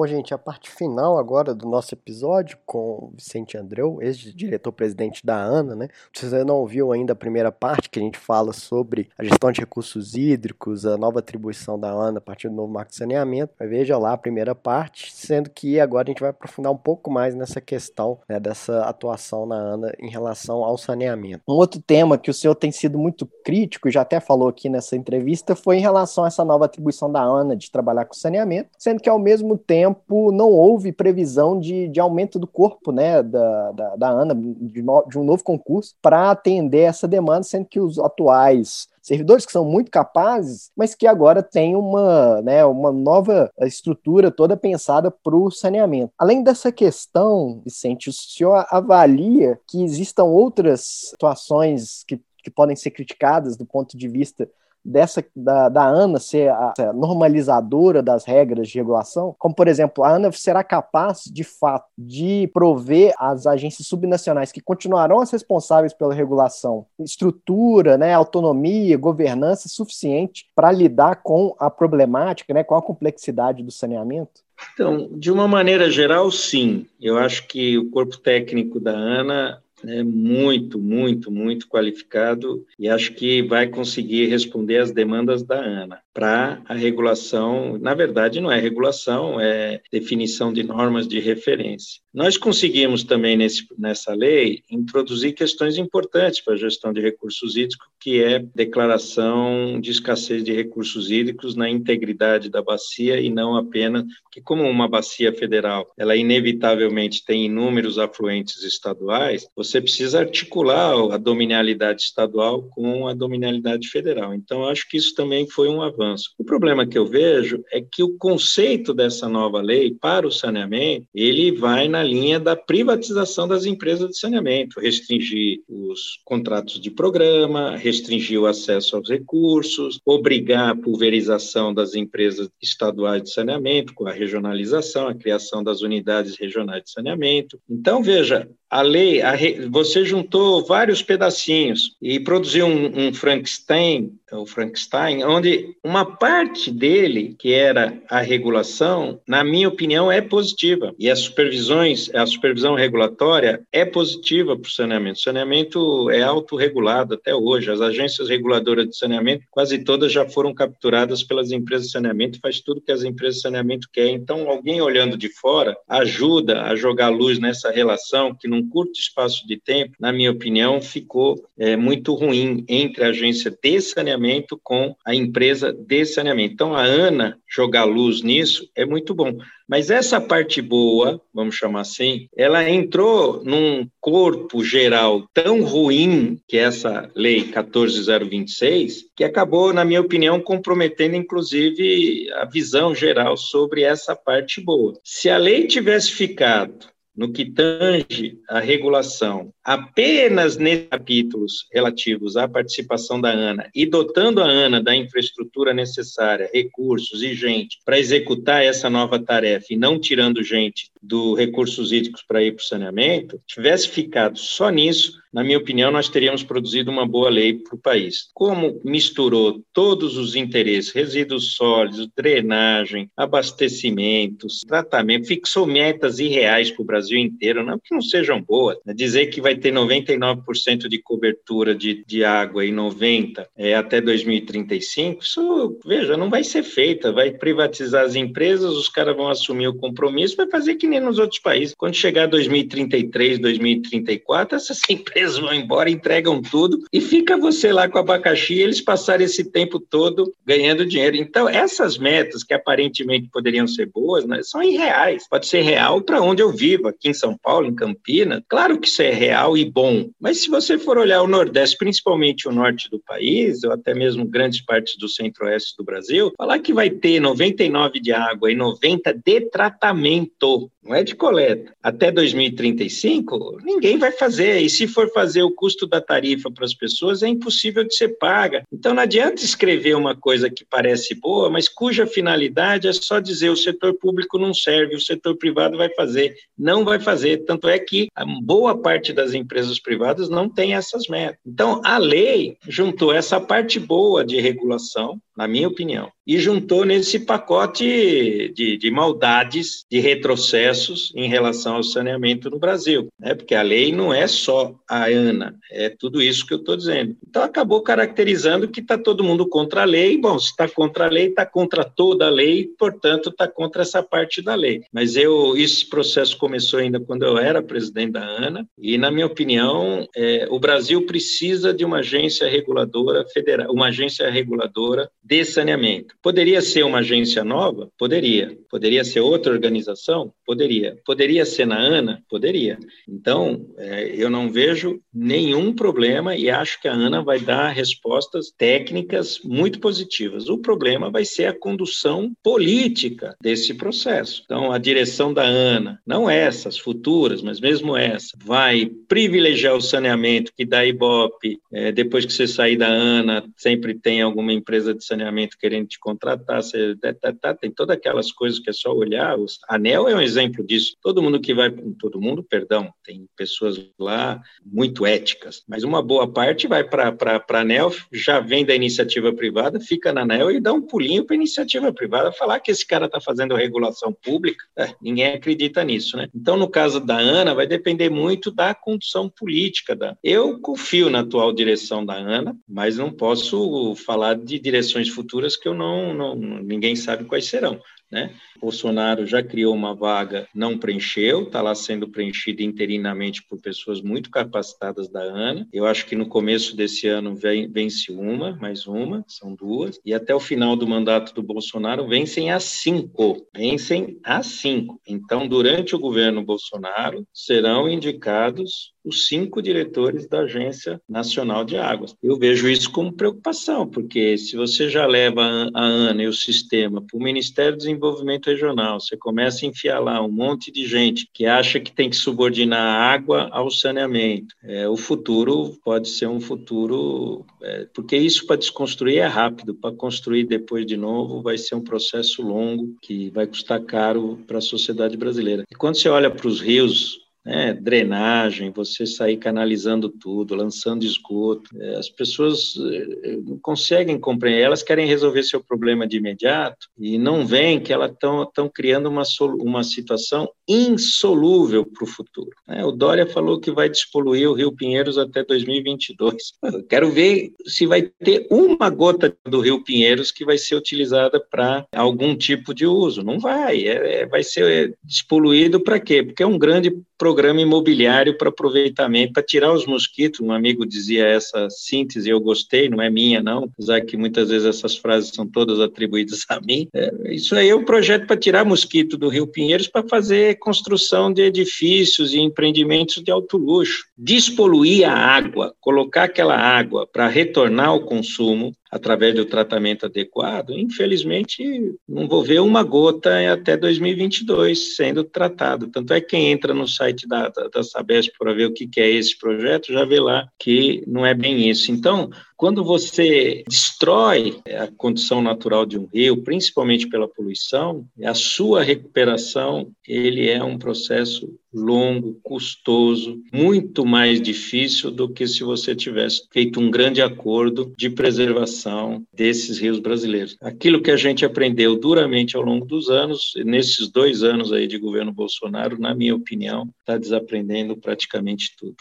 Bom, gente, a parte final agora do nosso episódio com Vicente Andreu, ex-diretor-presidente da ANA, né? Se você não ouviu ainda a primeira parte, que a gente fala sobre a gestão de recursos hídricos, a nova atribuição da ANA a partir do novo marco de saneamento, veja lá a primeira parte, sendo que agora a gente vai aprofundar um pouco mais nessa questão né, dessa atuação na ANA em relação ao saneamento. Um outro tema que o senhor tem sido muito crítico, e já até falou aqui nessa entrevista, foi em relação a essa nova atribuição da ANA de trabalhar com saneamento, sendo que ao mesmo tempo tempo não houve previsão de, de aumento do corpo né, da, da, da ANA, de, no, de um novo concurso, para atender essa demanda, sendo que os atuais servidores que são muito capazes, mas que agora tem uma, né, uma nova estrutura toda pensada para o saneamento. Além dessa questão, Vicente, o senhor avalia que existam outras situações que, que podem ser criticadas do ponto de vista dessa da, da ANA ser a, a normalizadora das regras de regulação, como por exemplo, a ANA será capaz de fato de prover às agências subnacionais que continuarão as responsáveis pela regulação estrutura, né, autonomia, governança suficiente para lidar com a problemática, né, com a complexidade do saneamento? Então, de uma maneira geral, sim. Eu acho que o corpo técnico da ANA é muito, muito, muito qualificado e acho que vai conseguir responder às demandas da ANA para a regulação. Na verdade, não é regulação, é definição de normas de referência. Nós conseguimos também nesse, nessa lei introduzir questões importantes para a gestão de recursos hídricos, que é declaração de escassez de recursos hídricos na integridade da bacia e não apenas que como uma bacia federal, ela inevitavelmente tem inúmeros afluentes estaduais, você precisa articular a dominialidade estadual com a dominialidade federal. Então, acho que isso também foi um avanço. O problema que eu vejo é que o conceito dessa nova lei para o saneamento, ele vai na linha da privatização das empresas de saneamento, restringir os contratos de programa, restringir o acesso aos recursos, obrigar a pulverização das empresas estaduais de saneamento com a regionalização, a criação das unidades regionais de saneamento. Então, veja, a lei, a re... você juntou vários pedacinhos e produziu um, um, Frankenstein, o Frankenstein, onde uma parte dele, que era a regulação, na minha opinião, é positiva. E as supervisões, a supervisão regulatória é positiva para o saneamento. O saneamento é autorregulado até hoje. As agências reguladoras de saneamento, quase todas já foram capturadas pelas empresas de saneamento, faz tudo que as empresas de saneamento querem. Então, alguém olhando de fora ajuda a jogar luz nessa relação que não num curto espaço de tempo, na minha opinião, ficou é, muito ruim entre a agência de saneamento com a empresa de saneamento. Então, a ANA jogar luz nisso é muito bom. Mas essa parte boa, vamos chamar assim, ela entrou num corpo geral tão ruim que é essa lei 14026, que acabou, na minha opinião, comprometendo inclusive a visão geral sobre essa parte boa. Se a lei tivesse ficado no que tange à regulação apenas nesses capítulos relativos à participação da ANA e dotando a ANA da infraestrutura necessária, recursos e gente para executar essa nova tarefa e não tirando gente do recursos hídricos para ir para o saneamento, tivesse ficado só nisso, na minha opinião, nós teríamos produzido uma boa lei para o país. Como misturou todos os interesses, resíduos sólidos, drenagem, abastecimentos, tratamento, fixou metas irreais para o Brasil inteiro, não que não sejam boas. Né? Dizer que vai ter 99% de cobertura de, de água e 90% é, até 2035, isso, veja, não vai ser feita. Vai privatizar as empresas, os caras vão assumir o compromisso, vai fazer que nem nos outros países. Quando chegar 2033, 2034, essas empresas vão embora, entregam tudo e fica você lá com abacaxi e eles passaram esse tempo todo ganhando dinheiro. Então, essas metas que aparentemente poderiam ser boas, né, são irreais. Pode ser real para onde eu vivo, aqui em São Paulo, em Campinas. Claro que isso é real e bom, mas se você for olhar o Nordeste, principalmente o norte do país, ou até mesmo grandes partes do centro-oeste do Brasil, falar que vai ter 99 de água e 90 de tratamento não é de coleta. Até 2035, ninguém vai fazer. E se for fazer o custo da tarifa para as pessoas, é impossível de ser paga. Então não adianta escrever uma coisa que parece boa, mas cuja finalidade é só dizer o setor público não serve, o setor privado vai fazer. Não vai fazer. Tanto é que a boa parte das empresas privadas não tem essas metas. Então a lei juntou essa parte boa de regulação na minha opinião. E juntou nesse pacote de, de maldades, de retrocessos em relação ao saneamento no Brasil, né? porque a lei não é só a ANA, é tudo isso que eu estou dizendo. Então acabou caracterizando que está todo mundo contra a lei, bom, se está contra a lei, está contra toda a lei, portanto está contra essa parte da lei. Mas eu, esse processo começou ainda quando eu era presidente da ANA, e na minha opinião, é, o Brasil precisa de uma agência reguladora federal, uma agência reguladora de saneamento. Poderia ser uma agência nova? Poderia. Poderia ser outra organização? Poderia. Poderia ser na ANA? Poderia. Então, é, eu não vejo nenhum problema e acho que a ANA vai dar respostas técnicas muito positivas. O problema vai ser a condução política desse processo. Então, a direção da ANA, não essas futuras, mas mesmo essa, vai privilegiar o saneamento, que da Ibope, é, depois que você sair da ANA, sempre tem alguma empresa de saneamento querendo te contratar, você, tá, tá, tá, tem todas aquelas coisas que é só olhar. Os, ANEL é um exemplo disso. Todo mundo que vai, todo mundo, perdão, tem pessoas lá muito éticas, mas uma boa parte vai para a ANEL, já vem da iniciativa privada, fica na ANEL e dá um pulinho para a iniciativa privada falar que esse cara está fazendo regulação pública. É, ninguém acredita nisso, né? Então, no caso da ANA, vai depender muito da condução política. Da... Eu confio na atual direção da ANA, mas não posso falar de direções futuras que eu não, não ninguém sabe quais serão. Né? Bolsonaro já criou uma vaga, não preencheu, está lá sendo preenchida interinamente por pessoas muito capacitadas da ANA. Eu acho que no começo desse ano vence uma, mais uma, são duas, e até o final do mandato do Bolsonaro vencem as cinco. Vencem as cinco. Então, durante o governo Bolsonaro, serão indicados os cinco diretores da Agência Nacional de Águas. Eu vejo isso como preocupação, porque se você já leva a ANA e o sistema para o Ministério do Desenvolvimento Regional, você começa a enfiar lá um monte de gente que acha que tem que subordinar a água ao saneamento. É, o futuro pode ser um futuro, é, porque isso para desconstruir é rápido, para construir depois de novo vai ser um processo longo que vai custar caro para a sociedade brasileira. E quando você olha para os rios, né, drenagem, você sair canalizando tudo, lançando esgoto. É, as pessoas é, não conseguem compreender, elas querem resolver seu problema de imediato e não veem que elas estão criando uma, uma situação insolúvel para o futuro. Né? O Dória falou que vai despoluir o Rio Pinheiros até 2022. Eu quero ver se vai ter uma gota do Rio Pinheiros que vai ser utilizada para algum tipo de uso. Não vai, é, é vai ser despoluído para quê? Porque é um grande programa imobiliário para aproveitamento, para tirar os mosquitos. Um amigo dizia essa síntese, eu gostei, não é minha, não, apesar que muitas vezes essas frases são todas atribuídas a mim. É, isso aí é um projeto para tirar mosquito do Rio Pinheiros para fazer construção de edifícios e empreendimentos de alto luxo. Despoluir a água, colocar aquela água para retornar ao consumo, através do tratamento adequado, infelizmente não vou ver uma gota até 2022 sendo tratado. Tanto é que quem entra no site da, da, da Sabesp para ver o que, que é esse projeto, já vê lá que não é bem isso. Então, quando você destrói a condição natural de um rio, principalmente pela poluição, a sua recuperação, ele é um processo longo, custoso, muito mais difícil do que se você tivesse feito um grande acordo de preservação desses rios brasileiros. Aquilo que a gente aprendeu duramente ao longo dos anos, nesses dois anos aí de governo Bolsonaro, na minha opinião, está desaprendendo praticamente tudo.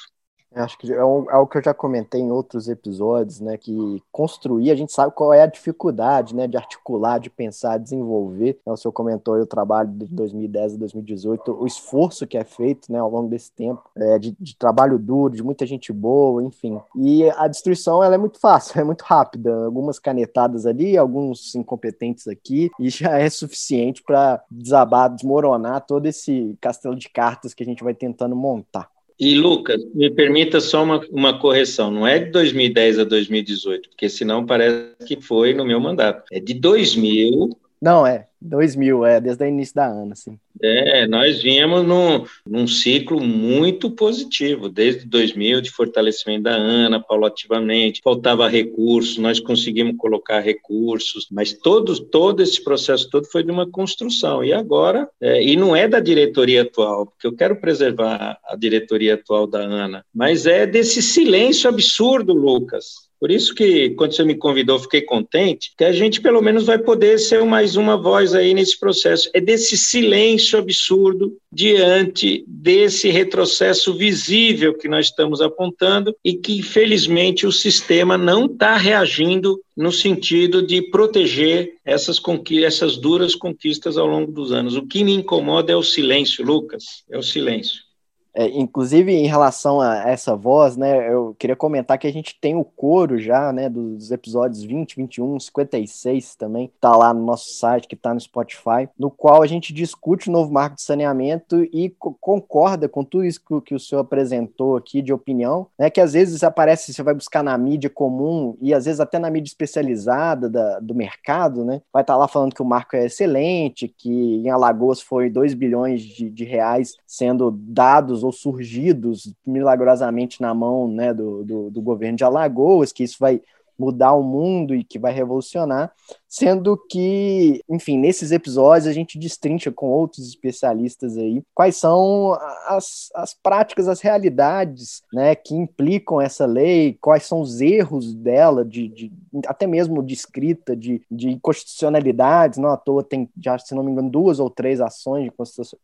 Acho que é algo é que eu já comentei em outros episódios, né? Que construir, a gente sabe qual é a dificuldade, né? De articular, de pensar, desenvolver. O senhor comentou aí o trabalho de 2010 a 2018, o esforço que é feito, né? Ao longo desse tempo, é, de, de, trabalho duro, de muita gente boa, enfim. E a destruição, ela é muito fácil, é muito rápida. Algumas canetadas ali, alguns incompetentes aqui, e já é suficiente para desabar, desmoronar todo esse castelo de cartas que a gente vai tentando montar. E, Lucas, me permita só uma, uma correção. Não é de 2010 a 2018, porque senão parece que foi no meu mandato. É de 2000. Não, é. 2000, é, desde o início da Ana, sim. É, nós viemos num, num ciclo muito positivo, desde 2000, de fortalecimento da ANA, paulativamente, faltava recursos, nós conseguimos colocar recursos, mas todo, todo esse processo todo foi de uma construção, e agora, é, e não é da diretoria atual, porque eu quero preservar a diretoria atual da ANA, mas é desse silêncio absurdo, Lucas, Por isso que, quando você me convidou, fiquei contente, que a gente pelo menos vai poder ser mais uma voz aí nesse processo. É desse silêncio absurdo diante desse retrocesso visível que nós estamos apontando e que, infelizmente, o sistema não está reagindo no sentido de proteger essas, essas duras conquistas ao longo dos anos. O que me incomoda é o silêncio, Lucas, é o silêncio. É, inclusive, em relação a essa voz, né, eu queria comentar que a gente tem o coro já, né, dos episódios 20, 21, 56 também, tá lá no nosso site, que tá no Spotify, no qual a gente discute o novo marco de saneamento e concorda com tudo isso que, que, o senhor apresentou aqui de opinião, né, que às vezes aparece, você vai buscar na mídia comum e às vezes até na mídia especializada da, do mercado, né, vai estar tá lá falando que o marco é excelente, que em Alagoas foi 2 bilhões de, de reais sendo dados ou surgidos milagrosamente na mão né, do, do, do governo de Alagoas, que isso vai mudar o mundo e que vai revolucionar, sendo que, enfim, nesses episódios a gente destrincha com outros especialistas aí quais são as, as práticas, as realidades, né, que implicam essa lei, quais são os erros dela, de, de até mesmo de escrita, de, de inconstitucionalidades, não à toa tem, já, se não me engano, duas ou três ações de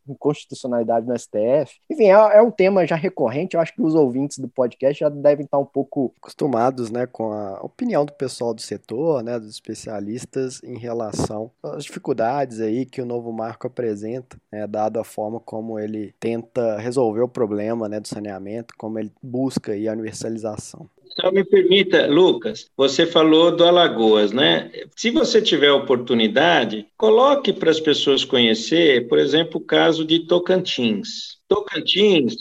inconstitucionalidade no STF. Enfim, é, é um tema já recorrente, eu acho que os ouvintes do podcast já devem estar um pouco acostumados, né, com a opinião do pessoal do setor, né, dos especialistas, em relação às dificuldades aí que o novo marco apresenta, né, dado a forma como ele tenta resolver o problema né, do saneamento, como ele busca aí a universalização. Então, me permita, Lucas, você falou do Alagoas, né? Se você tiver oportunidade, coloque para as pessoas conhecer, por exemplo, o caso de Tocantins. Tocantins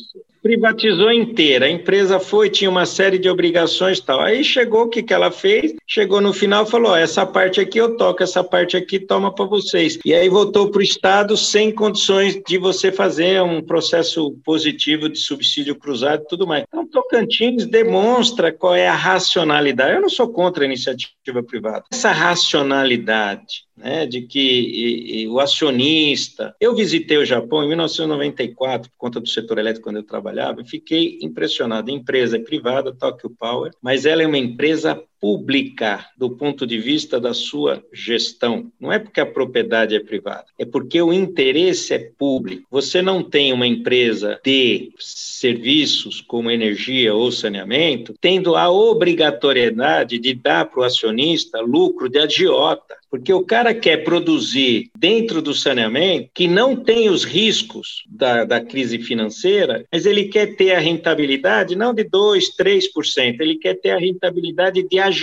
privatizou inteira. A empresa foi, tinha uma série de obrigações tal. Aí chegou, o que, que ela fez? Chegou no final e falou: ó, essa parte aqui eu toco, essa parte aqui toma para vocês. E aí voltou para o Estado sem condições de você fazer um processo positivo de subsídio cruzado e tudo mais. Então, Tocantins demonstra qual é a racionalidade. Eu não sou contra a iniciativa privada. Essa racionalidade né, de que e, e, o acionista. Eu visitei o Japão em 1994 por conta do setor elétrico quando eu trabalhava e fiquei impressionado. A empresa é privada, Tokyo Power, mas ela é uma empresa pública do ponto de vista da sua gestão. Não é porque a propriedade é privada, é porque o interesse é público. Você não tem uma empresa de serviços como energia ou saneamento tendo a obrigatoriedade de dar para o acionista lucro de agiota. Porque o cara quer produzir dentro do saneamento que não tem os riscos da, da crise financeira, mas ele quer ter a rentabilidade não de 2%, 3%, ele quer ter a rentabilidade de agiota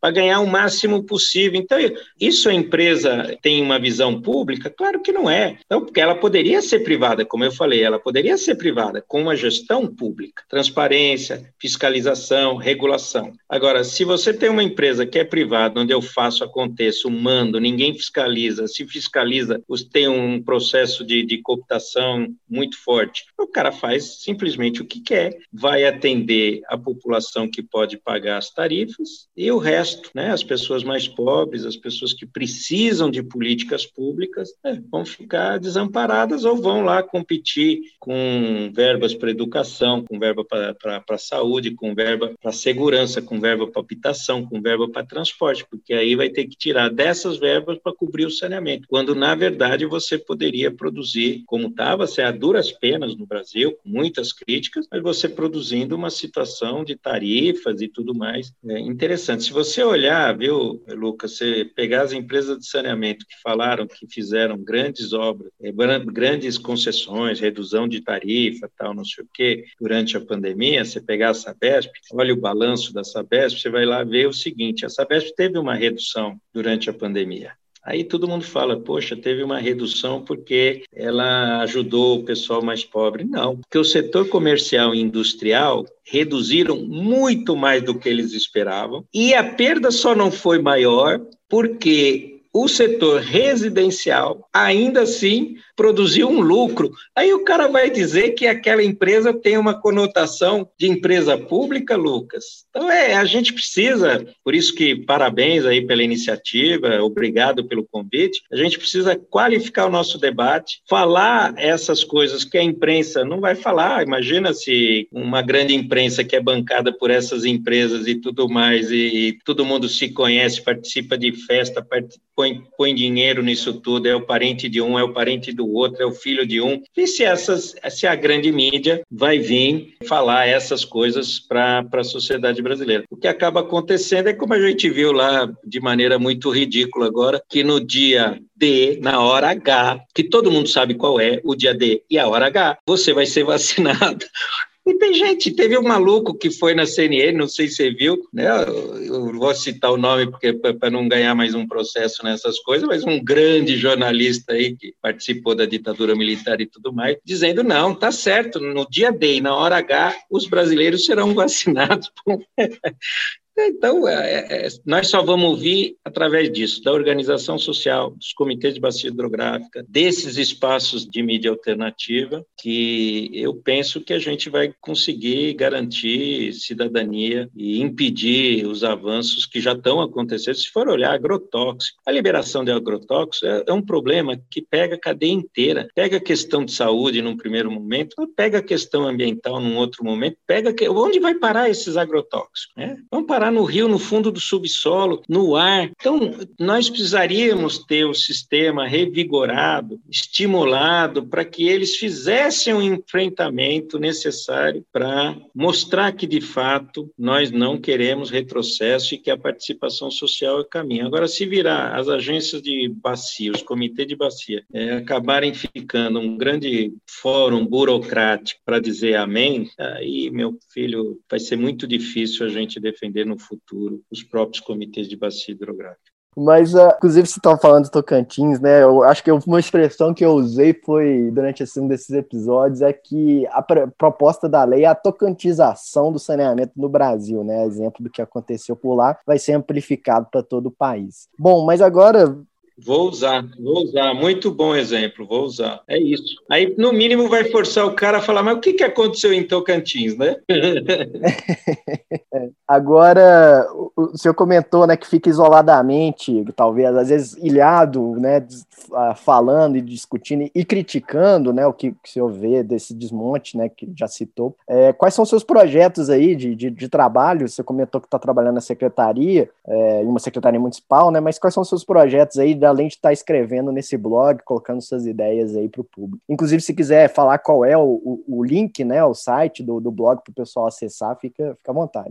para ganhar o máximo possível. Então, isso a empresa tem uma visão pública? Claro que não é. Então, porque ela poderia ser privada, como eu falei, ela poderia ser privada com uma gestão pública, transparência, fiscalização, regulação. Agora, se você tem uma empresa que é privada, onde eu faço, aconteço, mando, ninguém fiscaliza, se fiscaliza, tem um processo de, de cooptação muito forte, o cara faz simplesmente o que quer, vai atender a população que pode pagar as tarifas, e o resto, né, as pessoas mais pobres, as pessoas que precisam de políticas públicas, né, vão ficar desamparadas ou vão lá competir com verbas para educação, com verba para saúde, com verba para segurança, com verba para habitação, com verba para transporte, porque aí vai ter que tirar dessas verbas para cobrir o saneamento, quando na verdade você poderia produzir, como estava, se a duras penas no Brasil, com muitas críticas, mas você produzindo uma situação de tarifas e tudo mais é, interessante. Se você olhar, viu, Lucas, você pegar as empresas de saneamento que falaram que fizeram grandes obras, é, grandes concessões, redução de tarifa, tal, não sei o quê, durante a pandemia, você pegar a Sabesp, olha o balanço da Sabesp, você vai lá ver o seguinte: a Sabesp teve uma redução durante a pandemia. Aí todo mundo fala, poxa, teve uma redução porque ela ajudou o pessoal mais pobre. Não, porque o setor comercial e industrial reduziram muito mais do que eles esperavam e a perda só não foi maior porque o setor residencial ainda assim produziu um lucro. Aí o cara vai dizer que aquela empresa tem uma conotação de empresa pública, Lucas. Então é, a gente precisa, por isso que parabéns aí pela iniciativa, obrigado pelo convite. A gente precisa qualificar o nosso debate, falar essas coisas que a imprensa não vai falar. Imagina se uma grande imprensa que é bancada por essas empresas e tudo mais, e, e todo mundo se conhece, participa de festa, põe, põe dinheiro nisso tudo, é o parente de um, é o parente do outro, é o filho de um. E se, essas, se a grande mídia vai vir falar essas coisas para a sociedade brasileira? O que acaba acontecendo é como a gente viu lá de maneira muito ridícula agora, que no dia D, na hora H, que todo mundo sabe qual é o dia D e a hora H, você vai ser vacinado. E tem gente, teve um maluco que foi na CNN, não sei se você viu, né? Eu vou citar o nome porque para não ganhar mais um processo nessas coisas, mas um grande jornalista aí que participou da ditadura militar e tudo mais, dizendo não, tá certo, no dia D, na hora H, os brasileiros serão vacinados. Então, é, é, é, nós só vamos ouvir através disso, da organização social, dos comitês de bacia hidrográfica, desses espaços de mídia alternativa, que eu penso que a gente vai conseguir garantir cidadania e impedir os avanços que já estão acontecendo. Se for olhar agrotóxico, a liberação de agrotóxicos é, é um problema que pega a cadeia inteira, pega a questão de saúde num primeiro momento, pega a questão ambiental num outro momento, pega que, onde vai parar esses agrotóxicos? Né? Parar parar no rio, no fundo do subsolo, no ar. Então, nós precisaríamos ter o sistema revigorado, estimulado, para que eles fizessem o um enfrentamento necessário para mostrar que, de fato, nós não queremos retrocesso e que a participação social é o caminho. Agora, se virar as agências de bacia, os comitês de bacia, é, acabarem ficando um grande fórum burocrático para dizer amém, aí, meu filho, vai ser muito difícil a gente defender no no futuro os próprios comitês de bacia hidrográfica. Mas, uh, inclusive, você estava falando de Tocantins, né? Eu acho que uma expressão que eu usei foi durante esse, um desses episódios é que a proposta da lei é a tocantização do saneamento no Brasil, né? Exemplo do que aconteceu por lá vai ser amplificado para todo o país. Bom, mas agora Vou usar, vou usar. Muito bom exemplo, vou usar. É isso. Aí, no mínimo, vai forçar o cara a falar, mas o que, que aconteceu em Tocantins, né? Agora, o senhor comentou né, que fica isoladamente, talvez, às vezes, ilhado, né, falando e discutindo e criticando né, o que, que o senhor vê desse desmonte, né, que já citou. É, quais são seus projetos aí de, de, de trabalho? Você comentou que está trabalhando na secretaria, é, em uma secretaria municipal, né, mas quais são seus projetos aí além de estar tá escrevendo nesse blog, colocando suas ideias aí para o público. Inclusive, se quiser falar qual é o, o, o link, né, o site do, do blog para o pessoal acessar, fica, fica à vontade.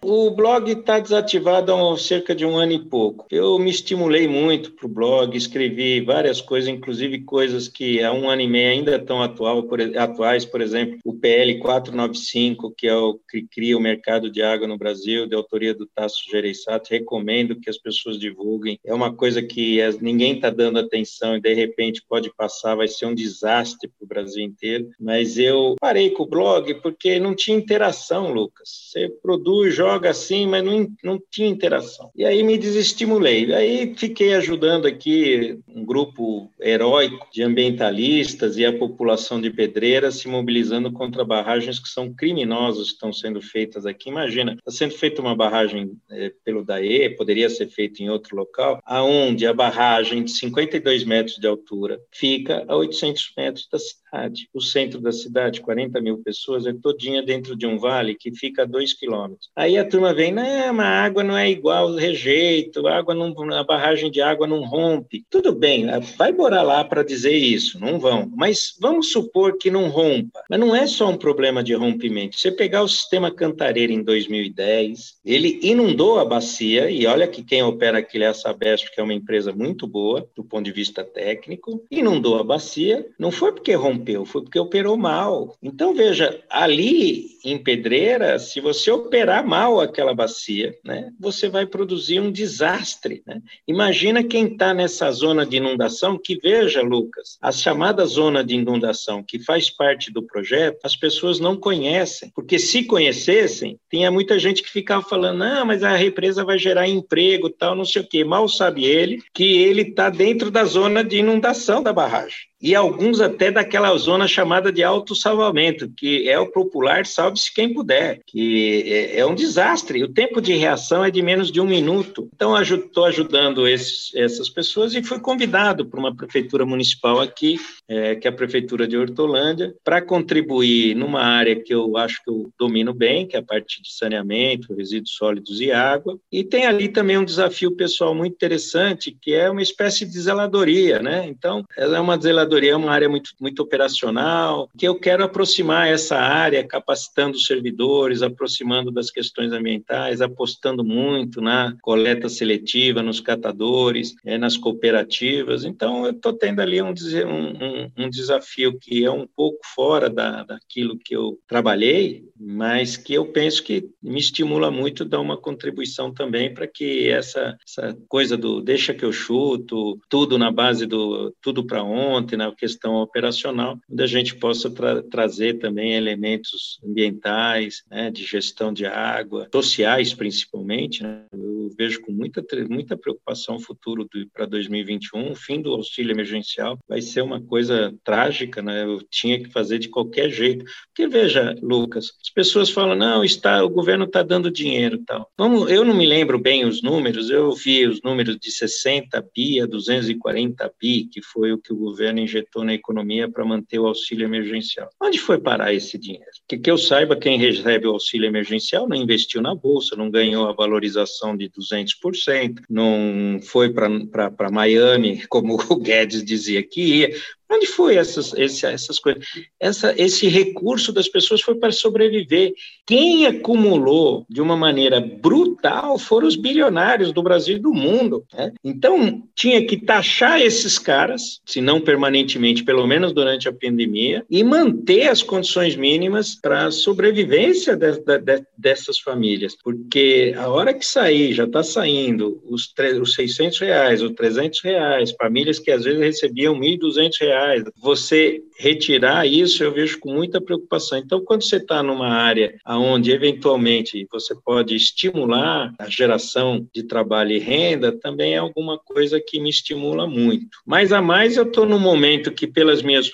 O blog está desativado há cerca de um ano e pouco. Eu me estimulei muito para o blog, escrevi várias coisas, inclusive coisas que há um ano e meio ainda estão atual, por, atuais, por exemplo, o PL 495, que é o que cria o mercado de água no Brasil, de autoria do Tasso Gereissati. Recomendo que as pessoas divulguem. É uma coisa que ninguém está dando atenção e de repente pode passar, vai ser um desastre para o Brasil inteiro. Mas eu parei com o blog porque não tinha interação, Lucas. Você produz, joga joga assim, mas não, não tinha interação. E aí me desestimulei. Aí fiquei ajudando aqui um grupo heróico de ambientalistas e a população de Pedreira se mobilizando contra barragens que são criminosas que estão sendo feitas aqui. Imagina, está sendo feita uma barragem é, pelo DAE, poderia ser feita em outro local, aonde a barragem de 52 metros de altura fica a 800 metros da cidade. O centro da cidade, 40 mil pessoas, é todinha dentro de um vale que fica a 2 quilômetros. Aí a turma vem, não, mas a água não é igual, rejeito, a, água não, a barragem de água não rompe. Tudo bem, vai morar lá para dizer isso, não vão. Mas vamos supor que não rompa. Mas não é só um problema de rompimento. Você pegar o sistema Cantareira em 2010, ele inundou a bacia, e olha que quem opera aquilo é a Sabesp, que é uma empresa muito boa do ponto de vista técnico, inundou a bacia, não foi porque rompeu, foi porque operou mal. Então, veja, ali em Pedreira, se você operar mal, aquela bacia, né, você vai produzir um desastre. Né? Imagina quem está nessa zona de inundação, que veja, Lucas, a chamada zona de inundação, que faz parte do projeto, as pessoas não conhecem, porque se conhecessem, tinha muita gente que ficava falando, não, mas a represa vai gerar emprego, tal, não sei o quê. Mal sabe ele que ele está dentro da zona de inundação da barragem e alguns até daquela zona chamada de autossalvamento, que é o popular salve-se quem puder, que é, é, um desastre. O tempo de reação é de menos de um minuto. Então, estou ajudando esses, essas pessoas e fui convidado por uma prefeitura municipal aqui, é, que é a Prefeitura de Hortolândia, para contribuir numa área que eu acho que eu domino bem, que é a parte de saneamento, resíduos sólidos e água. E tem ali também um desafio pessoal muito interessante, que é uma espécie de zeladoria, né? Então, ela é uma zeladoria é uma área muito, muito operacional, que eu quero aproximar essa área, capacitando os servidores, aproximando das questões ambientais, apostando muito na coleta seletiva, nos catadores, é, nas cooperativas. Então, eu estou tendo ali um, um, um, desafio que é um pouco fora da, daquilo que eu trabalhei, mas que eu penso que me estimula muito dar uma contribuição também para que essa, essa coisa do deixa que eu chuto, tudo na base do tudo para ontem, na questão operacional, onde a gente possa tra trazer também elementos ambientais, né, de gestão de água, sociais principalmente. Né? Eu vejo com muita, muita preocupação o futuro para 2021, o fim do auxílio emergencial vai ser uma coisa trágica, né? eu tinha que fazer de qualquer jeito. Porque veja, Lucas, as pessoas falam, não, está, o governo está dando dinheiro tal. Vamos, eu não me lembro bem os números, eu vi os números de 60 bi a 240 bi, que foi o que o governo injetou na economia para manter o auxílio emergencial. Onde foi parar esse dinheiro? Que, que eu saiba, quem recebe o auxílio emergencial não investiu na bolsa, não ganhou a valorização de 200%, não foi para Miami, como o Guedes dizia que ia, Onde foi essas, essas coisas? Essa, esse recurso das pessoas foi para sobreviver. Quem acumulou de uma maneira brutal foram os bilionários do Brasil e do mundo. Né? Então, tinha que taxar esses caras, se não permanentemente, pelo menos durante a pandemia, e manter as condições mínimas para a sobrevivência de, de, de, dessas famílias. Porque a hora que sair, já está saindo os, os 600 reais, os 300 reais, famílias que às vezes recebiam 1.200 reais reais. Você retirar isso, eu vejo com muita preocupação. Então, quando você está numa área onde, eventualmente, você pode estimular a geração de trabalho e renda, também é alguma coisa que me estimula muito. Mas, a mais, eu estou num momento que, pelas minhas,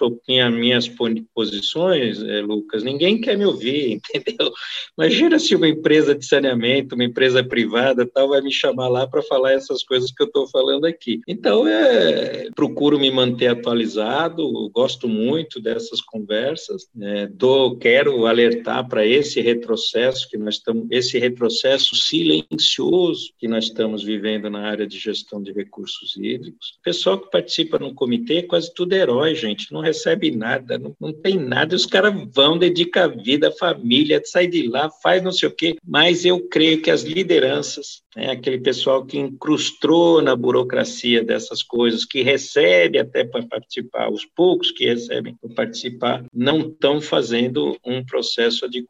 minhas posições, é, Lucas, ninguém quer me ouvir, entendeu? Imagina se uma empresa de saneamento, uma empresa privada, tal, vai me chamar lá para falar essas coisas que eu estou falando aqui. Então, é, procuro me manter atualizado, gosto muito dessas conversas, né? Quero alertar para esse retrocesso que nós estamos, esse retrocesso silencioso que nós estamos vivendo na área de gestão de recursos hídricos. O pessoal que participa no comitê, quase tudo é herói, gente, não recebe nada, não, não tem nada, os caras vão, dedicam a vida, a família, sai de lá, faz não sei o quê, mas eu creio que as lideranças né, aquele pessoal que incrustou na burocracia dessas coisas, que recebe até para participar, os poucos que recebem para participar, não estão fazendo um processo de,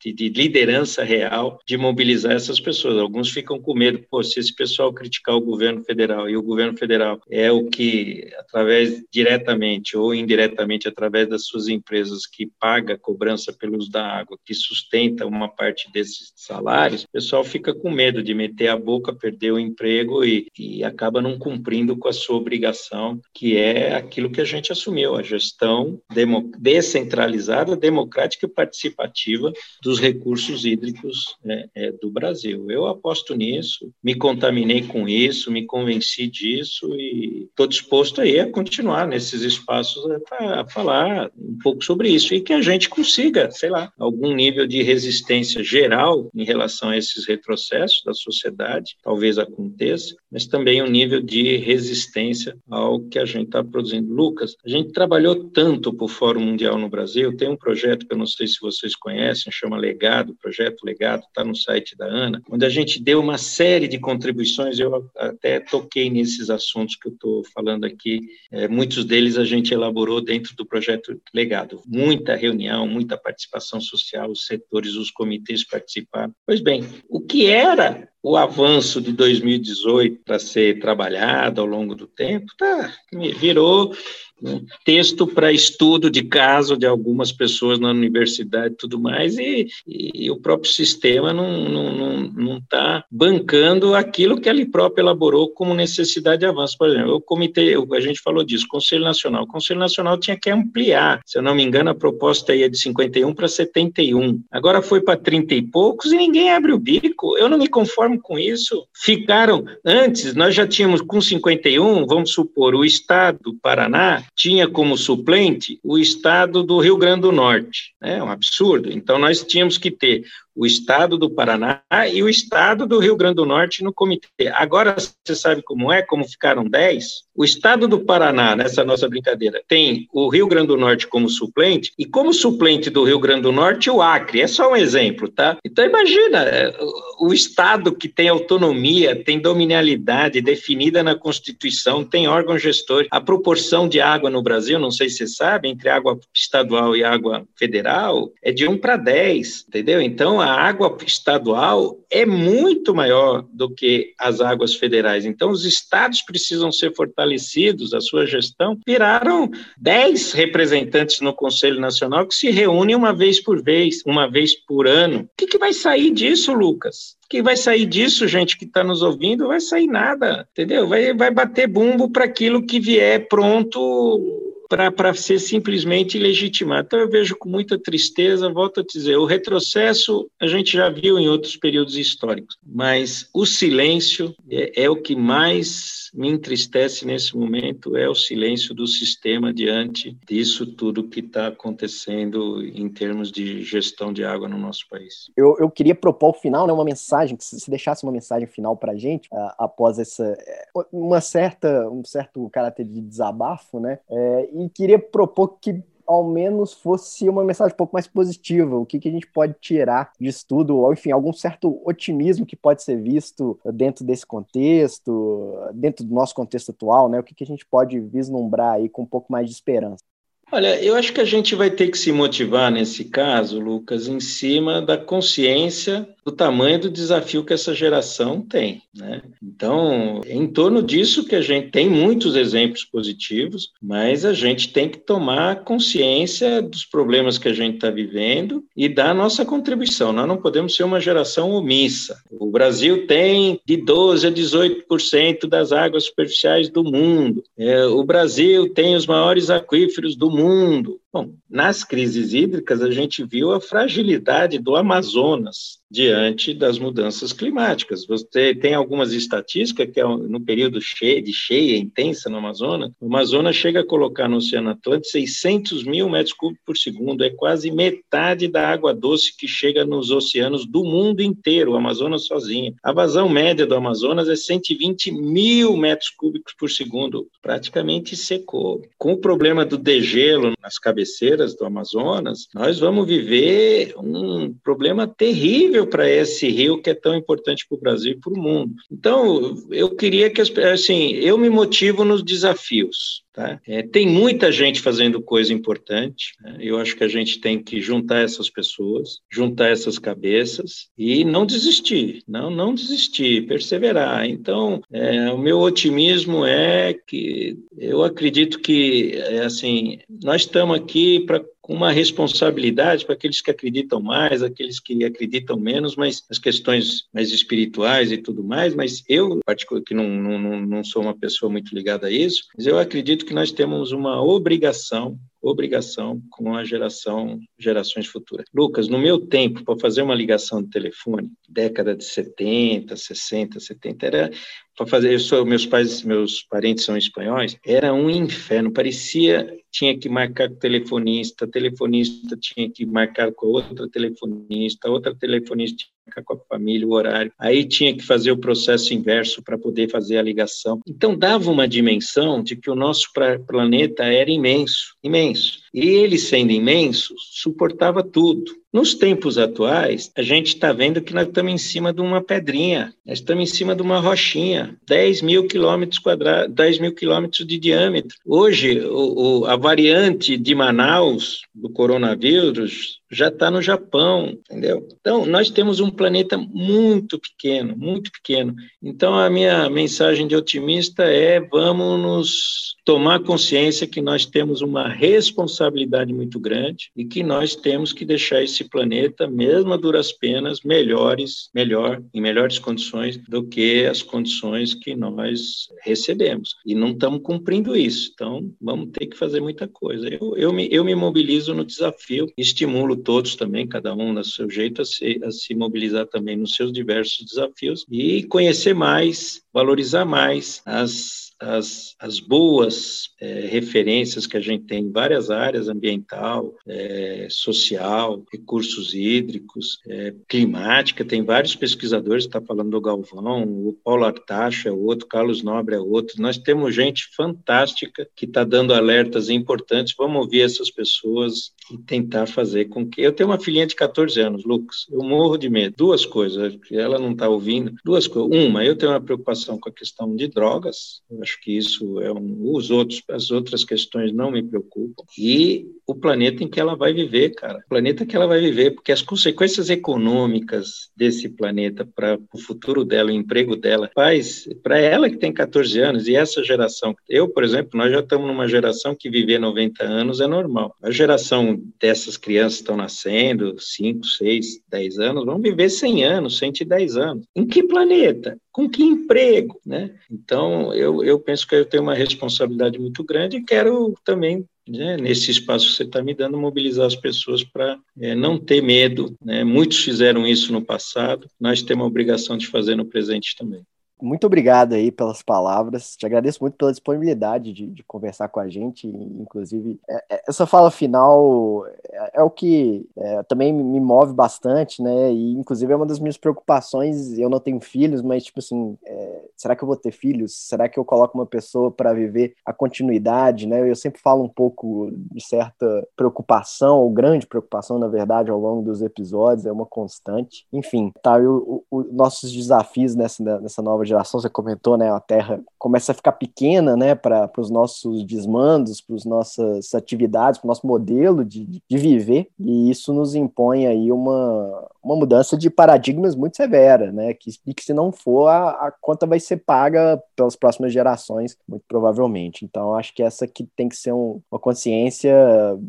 de, de, liderança real de mobilizar essas pessoas. Alguns ficam com medo, pô, se esse pessoal criticar o governo federal e o governo federal é o que, através diretamente ou indiretamente, através das suas empresas que paga a cobrança pelo uso da água, que sustenta uma parte desses salários, o pessoal fica com medo de meter meter a boca, perder o emprego e, e acaba não cumprindo com a sua obrigação, que é aquilo que a gente assumiu, a gestão demo, descentralizada, democrática e participativa dos recursos hídricos é, é, do Brasil. Eu aposto nisso, me contaminei com isso, me convenci disso e estou disposto aí a continuar nesses espaços para falar um pouco sobre isso e que a gente consiga, sei lá, algum nível de resistência geral em relação a esses retrocessos da sociedade sociedade, talvez aconteça, mas também um nível de resistência ao que a gente está produzindo. Lucas, Lucas, a gente trabalhou tanto para o Fórum Mundial no Brasil, tem um projeto que eu não sei se vocês conhecem, chama Legado, Projeto Legado, está no site da ANA, onde a gente deu uma série de contribuições, eu até toquei nesses assuntos que eu estou falando aqui, é, muitos deles a gente elaborou dentro do Projeto Legado. Muita reunião, muita participação social, os setores, os comitês participaram. Pois bem, o que era o avanço de 2018 para ser trabalhado ao longo do tempo, tá, virou um texto para estudo de caso de algumas pessoas na universidade e tudo mais, e, e, o próprio sistema não está não, não, não tá bancando aquilo que ele próprio elaborou como necessidade de avanço. Por exemplo, o comitê, a gente falou disso, Conselho Nacional. O Conselho Nacional tinha que ampliar, se eu não me engano, a proposta ia de 51 para 71. Agora foi para 30 e poucos e ninguém abre o bico. Eu não me conformo com isso. Ficaram, antes, nós já tínhamos com 51, vamos supor, o Estado do Paraná tinha como suplente o estado do Rio Grande do Norte. É um absurdo. Então, nós tínhamos que ter o estado do Paraná e o estado do Rio Grande do Norte no comitê. Agora, você sabe como é, como ficaram 10? O estado do Paraná, nessa nossa brincadeira, tem o Rio Grande do Norte como suplente, e como suplente do Rio Grande do Norte, o Acre. É só um exemplo, tá? Então, imagina, é, o estado que tem autonomia, tem dominialidade definida na Constituição, tem órgão gestor, a proporção de água no Brasil, não sei se você sabe, entre água estadual e água federal, é de 1 para 10, entendeu? Então, água estadual é muito maior do que as águas federais. Então, os estados precisam ser fortalecidos, a sua gestão. Viraram 10 representantes no Conselho Nacional que se reúnem uma vez por vez, uma vez por ano. O que, que vai sair disso, Lucas? O que vai sair disso, gente que está nos ouvindo? Vai sair nada, entendeu? Vai, vai bater bumbo para aquilo que vier pronto para ser simplesmente legitimado. Então, eu vejo com muita tristeza, volto a dizer, o retrocesso a gente já viu em outros períodos históricos, mas o silêncio é, é o que mais me entristece nesse momento, é o silêncio do sistema diante disso tudo que está acontecendo em termos de gestão de água no nosso país. Eu, eu queria propor o final, né, uma mensagem, que se deixasse uma mensagem final para a gente, uh, após essa, é, uma certa, um certo caráter de desabafo, né, é, e queria propor que ao menos fosse uma mensagem um pouco mais positiva. O que, que a gente pode tirar disso tudo, ou enfim, algum certo otimismo que pode ser visto dentro desse contexto, dentro do nosso contexto atual, né? O que, que a gente pode vislumbrar aí com um pouco mais de esperança. Olha, eu acho que a gente vai ter que se motivar nesse caso, Lucas, em cima da consciência do tamanho do desafio que essa geração tem. Né? Então, é em torno disso que a gente tem muitos exemplos positivos, mas a gente tem que tomar consciência dos problemas que a gente está vivendo e dar a nossa contribuição. Nós não podemos ser uma geração omissa. O Brasil tem de 12% a 18% das águas superficiais do mundo. É, o Brasil tem os maiores aquíferos do mundo mundo. Bom, nas crises hídricas, a gente viu a fragilidade do Amazonas diante das mudanças climáticas. Você tem algumas estatísticas que é no período cheio, de cheia intensa no Amazonas, o Amazonas chega a colocar no Oceano Atlântico 600 mil metros cúbicos por segundo, é quase metade da água doce que chega nos oceanos do mundo inteiro, o Amazonas sozinho. A vazão média do Amazonas é 120 mil metros cúbicos por segundo, praticamente secou. Com o problema do degelo nas cabeceiras do Amazonas, nós vamos viver um problema terrível para esse rio que é tão importante para o Brasil e para o mundo. Então, eu queria que, assim, eu me motivo nos desafios. Tá? É, tem muita gente fazendo coisa importante. Né? Eu acho que a gente tem que juntar essas pessoas, juntar essas cabeças e não desistir, não, não desistir, perseverar. Então, é, o meu otimismo é que eu acredito que, é, assim, nós estamos aqui para uma responsabilidade para aqueles que acreditam mais, aqueles que acreditam menos, mas as questões mais espirituais e tudo mais, mas eu, particular, que não, não, não sou uma pessoa muito ligada a isso, mas eu acredito que nós temos uma obrigação obrigação com a geração, gerações futuras. Lucas, no meu tempo, para fazer uma ligação de telefone, década de 70, 60, 70, era para fazer, eu sou, meus pais, meus parentes são espanhóis, era um inferno, parecia, tinha que marcar com o telefonista, telefonista tinha que marcar com outra telefonista, outra telefonista com a família o horário. Aí tinha que fazer o processo inverso para poder fazer a ligação. Então dava uma dimensão de que o nosso planeta era imenso, imenso. E ele sendo imenso, suportava tudo. Nos tempos atuais, a gente está vendo que nós estamos em cima de uma pedrinha, nós estamos em cima de uma rochinha, 10 mil quilômetros quadrados, 10 mil quilômetros de diâmetro. Hoje, o, o, a variante de Manaus do coronavírus já está no Japão, entendeu? Então, nós temos um planeta muito pequeno, muito pequeno. Então, a minha mensagem de otimista é: vamos nos tomar consciência que nós temos uma responsabilidade muito grande e que nós temos que deixar esse planeta, mesmo a duras penas, melhores, melhor, em melhores condições do que as condições que nós recebemos. E não estamos cumprindo isso. Então, vamos ter que fazer muita coisa. Eu, eu, me, eu me mobilizo no desafio, estimulo todos também, cada um no seu jeito, a se, a se mobilizar também nos seus diversos desafios e conhecer mais, valorizar mais as as, as boas é, referências que a gente tem em várias áreas, ambiental, é, social, recursos hídricos, é, climática, tem vários pesquisadores, está falando do Galvão, o Paulo Artacho é outro, Carlos Nobre é outro, nós temos gente fantástica que está dando alertas importantes, vamos ouvir essas pessoas e tentar fazer com que... Eu tenho uma filhinha de 14 anos, Lucas, eu morro de medo, duas coisas, ela não está ouvindo, duas coisas, uma, eu tenho uma preocupação com a questão de drogas, eu acho que isso é um. Os outros, as outras questões não me preocupam. E o planeta em que ela vai viver, cara. O planeta que ela vai viver, porque as consequências econômicas desse planeta para o futuro dela, o emprego dela, faz para ela que tem 14 anos e essa geração. Eu, por exemplo, nós já estamos numa geração que viver 90 anos é normal. A geração dessas crianças que estão nascendo, 5, 6, 10 anos, vão viver 100 anos, 110 anos. Em que planeta? Com que emprego? Né? Então, eu, eu penso que eu tenho uma responsabilidade muito grande e quero também né, nesse espaço que você está me dando, mobilizar as pessoas para é, não ter medo. Né? Muitos fizeram isso no passado, nós temos a obrigação de fazer no presente também muito obrigado aí pelas palavras. Te agradeço muito pela disponibilidade de, de conversar com a gente. Inclusive, é, é, essa fala final é, é o que é, também me move bastante, né? E inclusive é uma das minhas preocupações. Eu não tenho filhos, mas tipo assim, é, será que eu vou ter filhos? Será que eu coloco uma pessoa para viver a continuidade, né? Eu sempre falo um pouco de certa preocupação, ou grande preocupação, na verdade, ao longo dos episódios. É uma constante. Enfim, tá. O, o, nossos desafios nessa, nessa nova geração, você comentou, né, a Terra começa a ficar pequena, né, para os nossos desmandos, para as nossas atividades, para o nosso modelo de, de viver, e isso nos impõe aí uma, uma mudança de paradigmas muito severa, né, que, e que se não for, a, a conta vai ser paga pelas próximas gerações, muito provavelmente. Então, acho que essa que tem que ser um, uma consciência,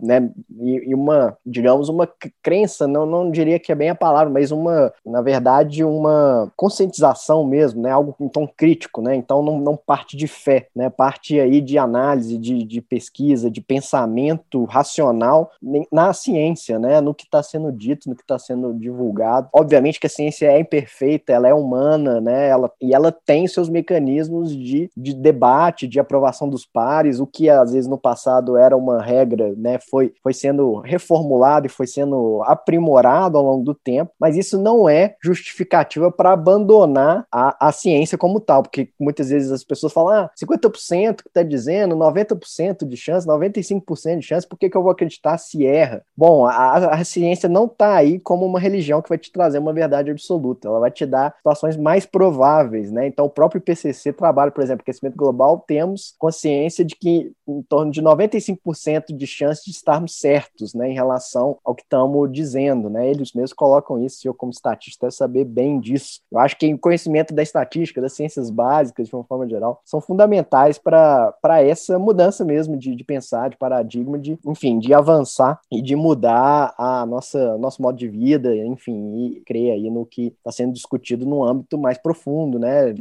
né, e, e, uma, digamos, uma crença, não, não diria que é bem a palavra, mas uma, na verdade, uma conscientização mesmo, né, algo algo tom crítico, né? Então não, não parte de fé, né? Parte aí de análise, de, de pesquisa, de pensamento racional na ciência, né? No que está sendo dito, no que está sendo divulgado. Obviamente que a ciência é imperfeita, ela é humana, né? Ela, e ela tem seus mecanismos de, de debate, de aprovação dos pares, o que às vezes no passado era uma regra, né? Foi, foi sendo reformulado e foi sendo aprimorado ao longo do tempo, mas isso não é justificativa para abandonar a, a ciência ciência como tal, porque muitas vezes as pessoas falam, ah, 50% que está dizendo, 90% de chance, 95% de chance, por que, que eu vou acreditar se erra? Bom, a, a ciência não está aí como uma religião que vai te trazer uma verdade absoluta, ela vai te dar situações mais prováveis, né? Então, o próprio IPCC trabalha, por exemplo, aquecimento global, temos consciência de que em torno de 95% de chance de estarmos certos, né, em relação ao que estamos dizendo, né? Eles mesmos colocam isso, eu como estatista deve saber bem disso. Eu acho que em conhecimento da estatística estatística, das ciências básicas, de uma forma geral, são fundamentais para essa mudança mesmo de, de pensar, de paradigma, de, enfim, de avançar e de mudar a nossa nosso modo de vida, enfim, e crer aí no que está sendo discutido no âmbito mais profundo, né,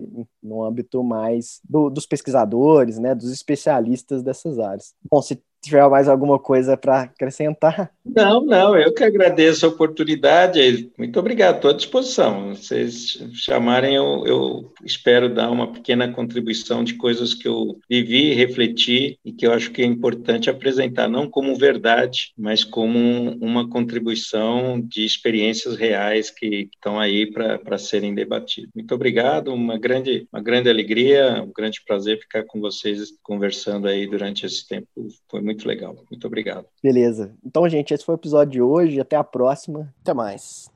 no âmbito mais do, dos pesquisadores, né, dos especialistas dessas áreas. Bom, se tiver mais alguma coisa para acrescentar. Não, não, eu que agradeço a oportunidade. Muito obrigado, estou à disposição. Vocês chamarem, eu, eu, espero dar uma pequena contribuição de coisas que eu vivi, refleti e que eu acho que é importante apresentar, não como verdade, mas como uma contribuição de experiências reais que estão aí para serem debatidas. Muito obrigado, uma grande, uma grande alegria, um grande prazer ficar com vocês conversando aí durante esse tempo. Foi muito legal. Muito obrigado. Beleza. Então, gente, esse foi o episódio de hoje. Até a próxima. Até mais.